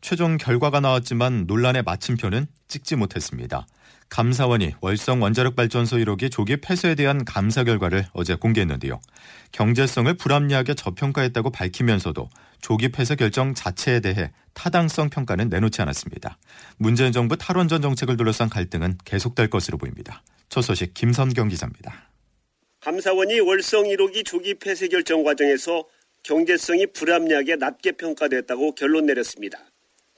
최종 결과가 나왔지만 논란의 마침표는 찍지 못했습니다. 감사원이 월성 원자력 발전소 1호기 조기 폐쇄에 대한 감사 결과를 어제 공개했는데요. 경제성을 불합리하게 저평가했다고 밝히면서도 조기 폐쇄 결정 자체에 대해 타당성 평가는 내놓지 않았습니다. 문재인 정부 탈원전 정책을 둘러싼 갈등은 계속될 것으로 보입니다. 첫 소식 김선경 기자입니다. 감사원이 월성 1호기 조기 폐쇄 결정 과정에서 경제성이 불합리하게 낮게 평가됐다고 결론 내렸습니다.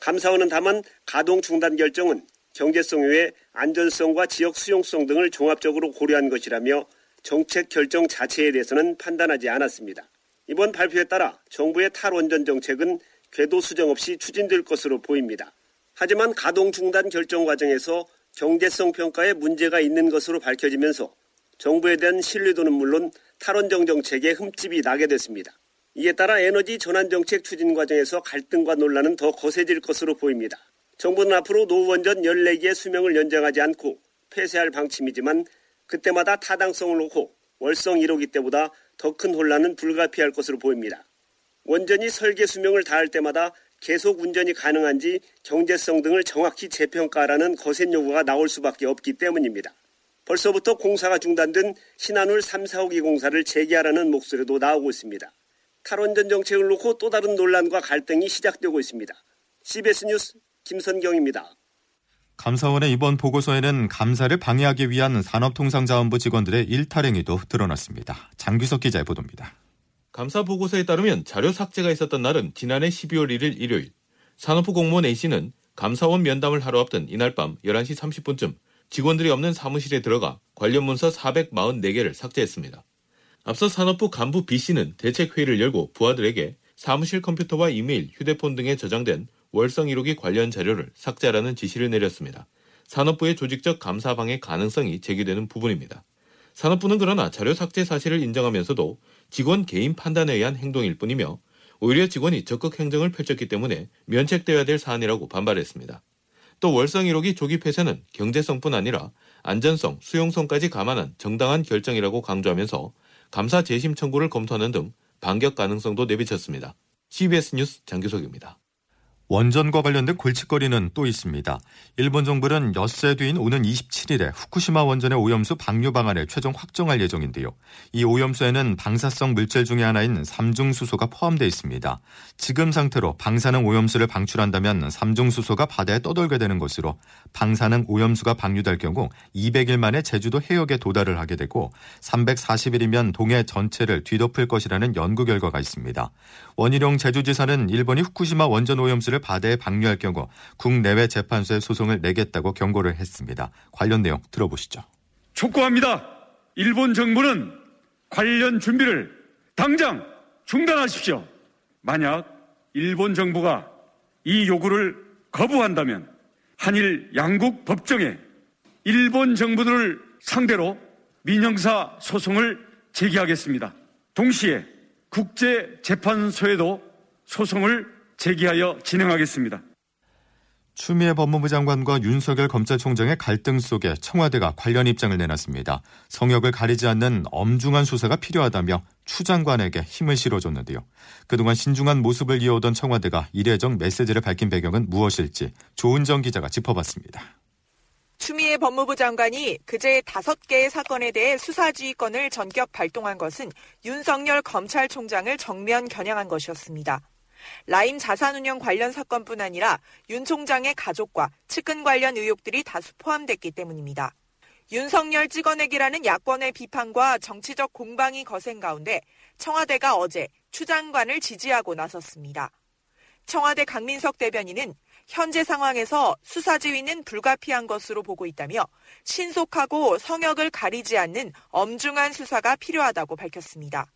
감사원은 다만 가동 중단 결정은 경제성 외에 안전성과 지역 수용성 등을 종합적으로 고려한 것이라며 정책 결정 자체에 대해서는 판단하지 않았습니다. 이번 발표에 따라 정부의 탈원전 정책은 궤도 수정 없이 추진될 것으로 보입니다. 하지만 가동 중단 결정 과정에서 경제성 평가에 문제가 있는 것으로 밝혀지면서 정부에 대한 신뢰도는 물론 탈원전 정책에 흠집이 나게 됐습니다. 이에 따라 에너지 전환 정책 추진 과정에서 갈등과 논란은 더 거세질 것으로 보입니다. 정부는 앞으로 노원전 14개의 수명을 연장하지 않고 폐쇄할 방침이지만 그때마다 타당성을 놓고 월성 1호기 때보다 더 큰 혼란은 불가피할 것으로 보입니다. 원전이 설계 수명을 다할 때마다 계속 운전이 가능한지 경제성 등을 정확히 재평가하라는 거센 요구가 나올 수밖에 없기 때문입니다. 벌써부터 공사가 중단된 신한울 3, 4호기 공사를 재개하라는 목소리도 나오고 있습니다. 탈원전 정책을 놓고 또 다른 논란과 갈등이 시작되고 있습니다. CBS 뉴스 김선경입니다. 감사원의 이번 보고서에는 감사를 방해하기 위한 산업통상자원부 직원들의 일탈행위도 드러났습니다. 장규석 기자의 보도입니다. 감사 보고서에 따르면 자료 삭제가 있었던 날은 지난해 12월 1일 일요일. 산업부 공무원 A씨는 감사원 면담을 하러 앞둔 이날 밤 11시 30분쯤 직원들이 없는 사무실에 들어가 관련 문서 444개를 삭제했습니다. 앞서 산업부 간부 B씨는 대책회의를 열고 부하들에게 사무실 컴퓨터와 이메일, 휴대폰 등에 저장된 월성 1호기 관련 자료를 삭제하라는 지시를 내렸습니다. 산업부의 조직적 감사 방해 가능성이 제기되는 부분입니다. 산업부는 그러나 자료 삭제 사실을 인정하면서도 직원 개인 판단에 의한 행동일 뿐이며 오히려 직원이 적극 행정을 펼쳤기 때문에 면책되어야 될 사안이라고 반발했습니다. 또 월성 1호기 조기 폐쇄는 경제성뿐 아니라 안전성, 수용성까지 감안한 정당한 결정이라고 강조하면서 감사 재심 청구를 검토하는 등 반격 가능성도 내비쳤습니다. CBS 뉴스 장규석입니다. 원전과 관련된 골칫거리는 또 있습니다. 일본 정부는 엿새 뒤인 오는 27일에 후쿠시마 원전의 오염수 방류 방안을 최종 확정할 예정인데요. 이 오염수에는 방사성 물질 중의 하나인 삼중수소가 포함되어 있습니다. 지금 상태로 방사능 오염수를 방출한다면 삼중수소가 바다에 떠돌게 되는 것으로 방사능 오염수가 방류될 경우 200일 만에 제주도 해역에 도달을 하게 되고 340일이면 동해 전체를 뒤덮을 것이라는 연구 결과가 있습니다. 원희룡 제주지사는 일본이 후쿠시마 원전 오염수를 바다에 방류할 경우 국내외 재판소에 소송을 내겠다고 경고를 했습니다. 관련 내용 들어보시죠. 촉구합니다. 일본 정부는 관련 준비를 당장 중단하십시오. 만약 일본 정부가 이 요구를 거부한다면 한일 양국 법정에 일본 정부들을 상대로 민형사 소송을 제기하겠습니다. 동시에 국제재판소에도 소송을 제기하여 진행하겠습니다. 추미애 법무부 장관과 윤석열 검찰총장의 갈등 속에 청와대가 관련 입장을 내놨습니다. 성역을 가리지 않는 엄중한 수사가 필요하다며 추 장관에게 힘을 실어줬는데요. 그동안 신중한 모습을 이어오던 청와대가 이례적 메시지를 밝힌 배경은 무엇일지 조은정 기자가 짚어봤습니다. 추미애 법무부 장관이 그제 다섯 개의 사건에 대해 수사지휘권을 전격 발동한 것은 윤석열 검찰총장을 정면 겨냥한 것이었습니다. 라임 자산운용 관련 사건뿐 아니라 윤 총장의 가족과 측근 관련 의혹들이 다수 포함됐기 때문입니다. 윤석열 찍어내기라는 야권의 비판과 정치적 공방이 거센 가운데 청와대가 어제 추 장관을 지지하고 나섰습니다. 청와대 강민석 대변인은 현재 상황에서 수사 지휘는 불가피한 것으로 보고 있다며 신속하고 성역을 가리지 않는 엄중한 수사가 필요하다고 밝혔습니다.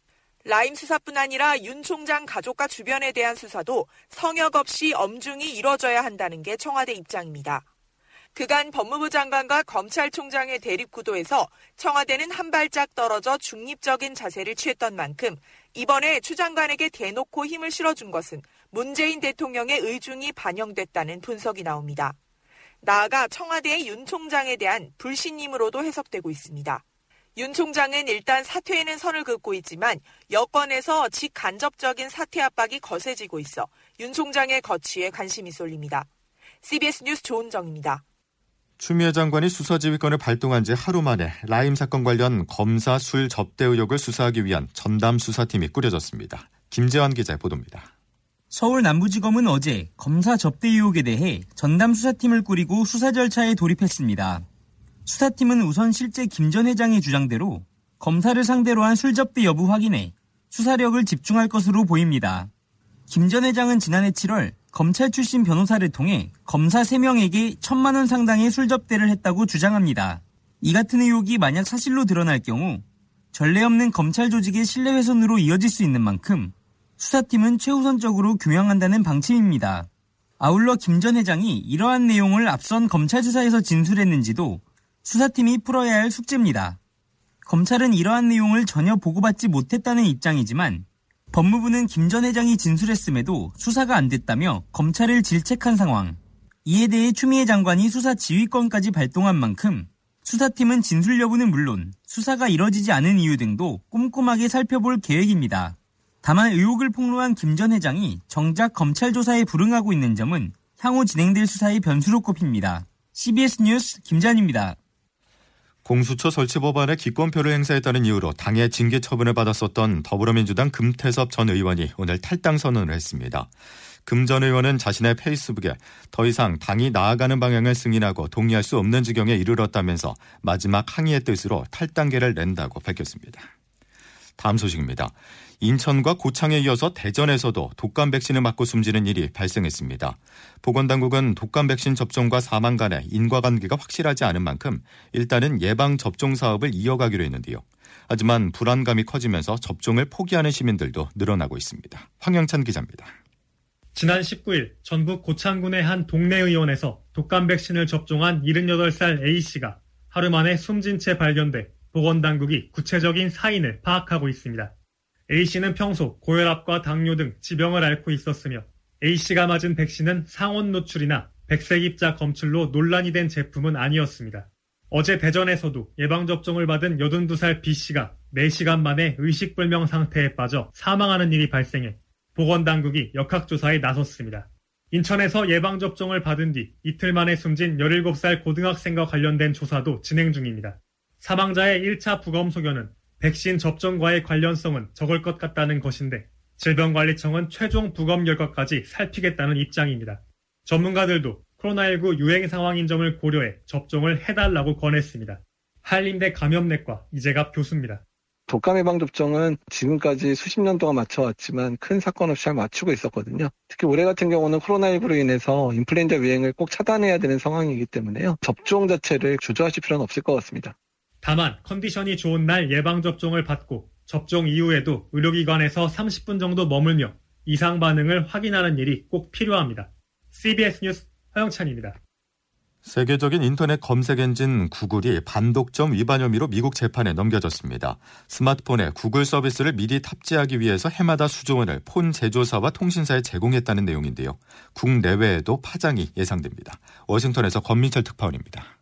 라임 수사뿐 아니라 윤 총장 가족과 주변에 대한 수사도 성역 없이 엄중히 이뤄져야 한다는 게 청와대 입장입니다. 그간 법무부 장관과 검찰총장의 대립 구도에서 청와대는 한 발짝 떨어져 중립적인 자세를 취했던 만큼 이번에 추 장관에게 대놓고 힘을 실어준 것은 문재인 대통령의 의중이 반영됐다는 분석이 나옵니다. 나아가 청와대의 윤 총장에 대한 불신임으로도 해석되고 있습니다. 윤 총장은 일단 사퇴에는 선을 긋고 있지만 여권에서 직간접적인 사퇴 압박이 거세지고 있어 윤 총장의 거취에 관심이 쏠립니다. CBS 뉴스 조은정입니다. 추미애 장관이 수사지휘권을 발동한 지 하루 만에 라임 사건 관련 검사 술 접대 의혹을 수사하기 위한 전담 수사팀이 꾸려졌습니다. 김재환 기자의 보도입니다. 서울 남부지검은 어제 검사 접대 의혹에 대해 전담 수사팀을 꾸리고 수사 절차에 돌입했습니다. 수사팀은 우선 실제 김 전 회장의 주장대로 검사를 상대로 한 술 접대 여부 확인에 수사력을 집중할 것으로 보입니다. 김 전 회장은 지난해 7월 검찰 출신 변호사를 통해 검사 3명에게 천만 원 상당의 술 접대를 했다고 주장합니다. 이 같은 의혹이 만약 사실로 드러날 경우 전례 없는 검찰 조직의 신뢰훼손으로 이어질 수 있는 만큼 수사팀은 최우선적으로 규명한다는 방침입니다. 아울러 김 전 회장이 이러한 내용을 앞선 검찰 수사에서 진술했는지도 수사팀이 풀어야 할 숙제입니다. 검찰은 이러한 내용을 전혀 보고받지 못했다는 입장이지만 법무부는 김 전 회장이 진술했음에도 수사가 안 됐다며 검찰을 질책한 상황. 이에 대해 추미애 장관이 수사 지휘권까지 발동한 만큼 수사팀은 진술 여부는 물론 수사가 이뤄지지 않은 이유 등도 꼼꼼하게 살펴볼 계획입니다. 다만 의혹을 폭로한 김 전 회장이 정작 검찰 조사에 불응하고 있는 점은 향후 진행될 수사의 변수로 꼽힙니다. CBS 뉴스 김잔입니다. 공수처 설치 법안에 기권표를 행사했다는 이유로 당의 징계 처분을 받았었던 더불어민주당 금태섭 전 의원이 오늘 탈당 선언을 했습니다. 금 전 의원은 자신의 페이스북에 더 이상 당이 나아가는 방향을 승인하고 동의할 수 없는 지경에 이르렀다면서 마지막 항의의 뜻으로 탈당계를 낸다고 밝혔습니다. 다음 소식입니다. 인천과 고창에 이어서 대전에서도 독감 백신을 맞고 숨지는 일이 발생했습니다. 보건당국은 독감 백신 접종과 사망 간의 인과관계가 확실하지 않은 만큼 일단은 예방 접종 사업을 이어가기로 했는데요. 하지만 불안감이 커지면서 접종을 포기하는 시민들도 늘어나고 있습니다. 황영찬 기자입니다. 지난 19일 전북 고창군의 한 동네 의원에서 독감 백신을 접종한 78살 A씨가 하루 만에 숨진 채 발견돼 보건당국이 구체적인 사인을 파악하고 있습니다. A씨는 평소 고혈압과 당뇨 등 지병을 앓고 있었으며 A씨가 맞은 백신은 상온 노출이나 백색 입자 검출로 논란이 된 제품은 아니었습니다. 어제 대전에서도 예방접종을 받은 82살 B씨가 4시간 만에 의식불명 상태에 빠져 사망하는 일이 발생해 보건당국이 역학조사에 나섰습니다. 인천에서 예방접종을 받은 뒤 이틀 만에 숨진 17살 고등학생과 관련된 조사도 진행 중입니다. 사망자의 1차 부검 소견은 백신 접종과의 관련성은 적을 것 같다는 것인데 질병관리청은 최종 부검 결과까지 살피겠다는 입장입니다. 전문가들도 코로나19 유행 상황인 점을 고려해 접종을 해달라고 권했습니다. 한림대 감염내과 이재갑 교수입니다. 독감 예방 접종은 지금까지 수십 년 동안 맞춰왔지만 큰 사건 없이 잘 맞추고 있었거든요. 특히 올해 같은 경우는 코로나19로 인해서 인플루엔자 유행을 꼭 차단해야 되는 상황이기 때문에요. 접종 자체를 주저하실 필요는 없을 것 같습니다. 다만 컨디션이 좋은 날 예방접종을 받고 접종 이후에도 의료기관에서 30분 정도 머물며 이상 반응을 확인하는 일이 꼭 필요합니다. CBS 뉴스 허영찬입니다. 세계적인 인터넷 검색 엔진 구글이 반독점 위반 혐의로 미국 재판에 넘겨졌습니다. 스마트폰에 구글 서비스를 미리 탑재하기 위해서 해마다 수조 원을 폰 제조사와 통신사에 제공했다는 내용인데요. 국내외에도 파장이 예상됩니다. 워싱턴에서 권민철 특파원입니다.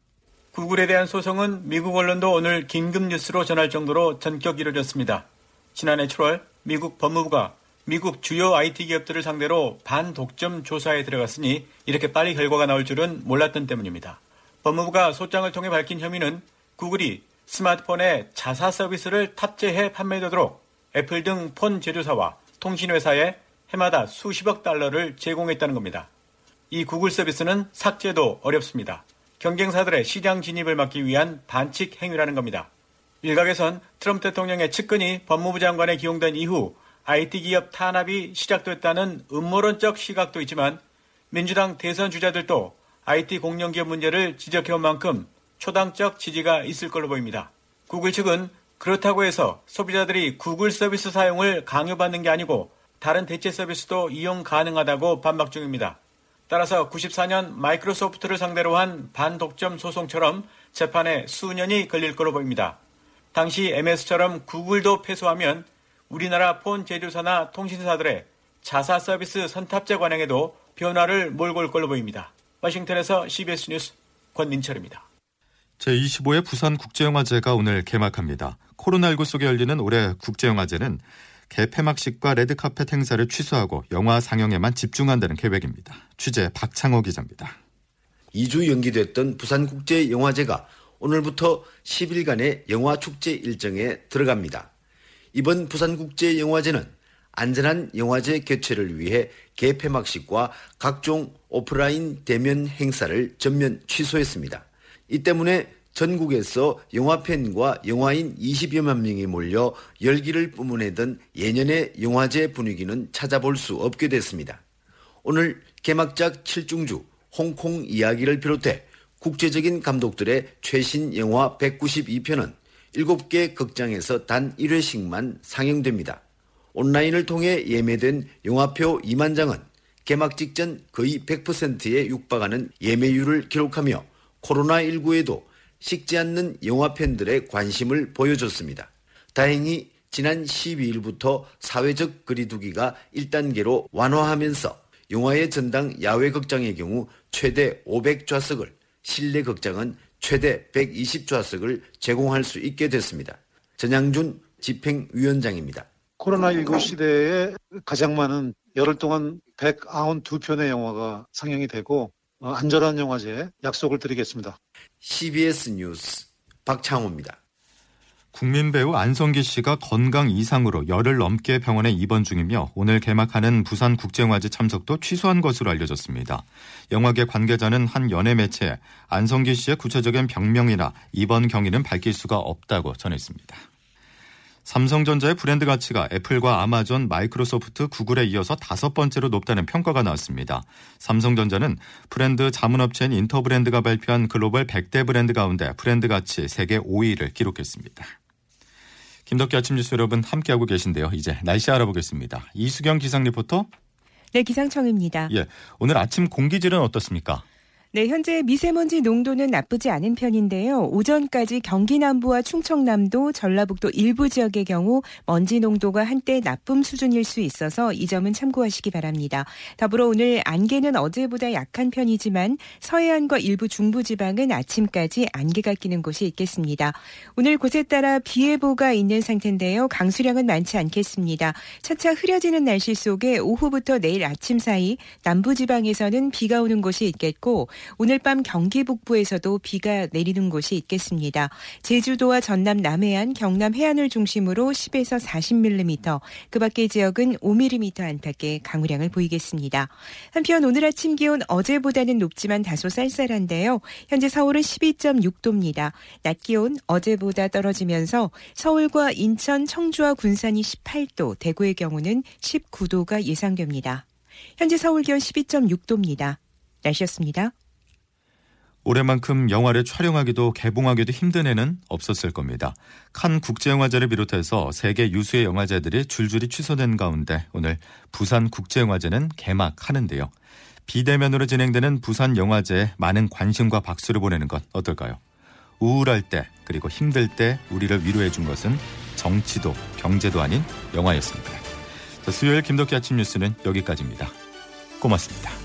구글에 대한 소송은 미국 언론도 오늘 긴급 뉴스로 전할 정도로 전격 이뤄졌습니다. 지난해 7월 미국 법무부가 미국 주요 IT 기업들을 상대로 반독점 조사에 들어갔으니 이렇게 빨리 결과가 나올 줄은 몰랐던 때문입니다. 법무부가 소장을 통해 밝힌 혐의는 구글이 스마트폰에 자사 서비스를 탑재해 판매되도록 애플 등 폰 제조사와 통신회사에 해마다 수십억 달러를 제공했다는 겁니다. 이 구글 서비스는 삭제도 어렵습니다. 경쟁사들의 시장 진입을 막기 위한 반칙 행위라는 겁니다. 일각에선 트럼프 대통령의 측근이 법무부 장관에 기용된 이후 IT 기업 탄압이 시작됐다는 음모론적 시각도 있지만 민주당 대선 주자들도 IT 공룡 기업 문제를 지적해온 만큼 초당적 지지가 있을 걸로 보입니다. 구글 측은 그렇다고 해서 소비자들이 구글 서비스 사용을 강요받는 게 아니고 다른 대체 서비스도 이용 가능하다고 반박 중입니다. 따라서 94년 마이크로소프트를 상대로 한 반독점 소송처럼 재판에 수년이 걸릴 거로 보입니다. 당시 MS처럼 구글도 패소하면 우리나라 폰 제조사나 통신사들의 자사 서비스 선탑재 관행에도 변화를 몰고 올 걸로 보입니다. 워싱턴에서 CBS 뉴스 권민철입니다. 제25회 부산국제영화제가 오늘 개막합니다. 코로나19 속에 열리는 올해 국제영화제는 개폐막식과 레드카펫 행사를 취소하고 영화 상영에만 집중한다는 계획입니다. 취재 박창호 기자입니다. 2주 연기됐던 부산국제영화제가 오늘부터 10일간의 영화축제 일정에 들어갑니다. 이번 부산국제영화제는 안전한 영화제 개최를 위해 개폐막식과 각종 오프라인 대면 행사를 전면 취소했습니다. 이 때문에 전국에서 영화팬과 영화인 20여만 명이 몰려 열기를 뿜어내던 예년의 영화제 분위기는 찾아볼 수 없게 됐습니다. 오늘 개막작 7중주 홍콩 이야기를 비롯해 국제적인 감독들의 최신 영화 192편은 7개 극장에서 단 1회씩만 상영됩니다. 온라인을 통해 예매된 영화표 2만 장은 개막 직전 거의 100%에 육박하는 예매율을 기록하며 코로나19에도 식지 않는 영화 팬들의 관심을 보여줬습니다. 다행히 지난 12일부터 사회적 거리두기가 1단계로 완화하면서 영화의 전당 야외 극장의 경우 최대 500좌석을, 실내 극장은 최대 120좌석을 제공할 수 있게 됐습니다. 전양준 집행위원장입니다. 코로나19 시대에 가장 많은 열흘 동안 192편의 영화가 상영이 되고 어, 안전한 영화제 약속을 드리겠습니다. CBS 뉴스 박창호입니다. 국민 배우 안성기 씨가 건강 이상으로 열흘 넘게 병원에 입원 중이며 오늘 개막하는 부산 국제영화제 참석도 취소한 것으로 알려졌습니다. 영화계 관계자는 한 연예 매체에 안성기 씨의 구체적인 병명이나 입원 경위는 밝힐 수가 없다고 전했습니다. 삼성전자의 브랜드 가치가 애플과 아마존, 마이크로소프트, 구글에 이어서 다섯 번째로 높다는 평가가 나왔습니다. 삼성전자는 브랜드 자문업체인 인터브랜드가 발표한 글로벌 100대 브랜드 가운데 브랜드 가치 세계 5위를 기록했습니다. 김덕기 아침 뉴스 여러분 함께하고 계신데요. 이제 날씨 알아보겠습니다. 이수경 기상 리포터. 네, 기상청입니다. 예, 오늘 아침 공기질은 어떻습니까? 네, 현재 미세먼지 농도는 나쁘지 않은 편인데요. 오전까지 경기 남부와 충청남도, 전라북도 일부 지역의 경우 먼지 농도가 한때 나쁨 수준일 수 있어서 이 점은 참고하시기 바랍니다. 더불어 오늘 안개는 어제보다 약한 편이지만 서해안과 일부 중부 지방은 아침까지 안개가 끼는 곳이 있겠습니다. 오늘 곳에 따라 비 예보가 있는 상태인데요. 강수량은 많지 않겠습니다. 차차 흐려지는 날씨 속에 오후부터 내일 아침 사이 남부 지방에서는 비가 오는 곳이 있겠고 오늘 밤 경기 북부에서도 비가 내리는 곳이 있겠습니다. 제주도와 전남 남해안, 경남 해안을 중심으로 10에서 40mm, 그 밖의 지역은 5mm 안팎의 강우량을 보이겠습니다. 한편 오늘 아침 기온 어제보다는 높지만 다소 쌀쌀한데요. 현재 서울은 12.6도입니다. 낮 기온 어제보다 떨어지면서 서울과 인천, 청주와 군산이 18도, 대구의 경우는 19도가 예상됩니다. 현재 서울 기온 12.6도입니다. 날씨였습니다. 올해만큼 영화를 촬영하기도 개봉하기도 힘든 해는 없었을 겁니다. 칸 국제영화제를 비롯해서 세계 유수의 영화제들이 줄줄이 취소된 가운데 오늘 부산 국제영화제는 개막하는데요. 비대면으로 진행되는 부산 영화제에 많은 관심과 박수를 보내는 건 어떨까요? 우울할 때 그리고 힘들 때 우리를 위로해 준 것은 정치도 경제도 아닌 영화였습니다. 수요일 김덕기 아침 뉴스는 여기까지입니다. 고맙습니다.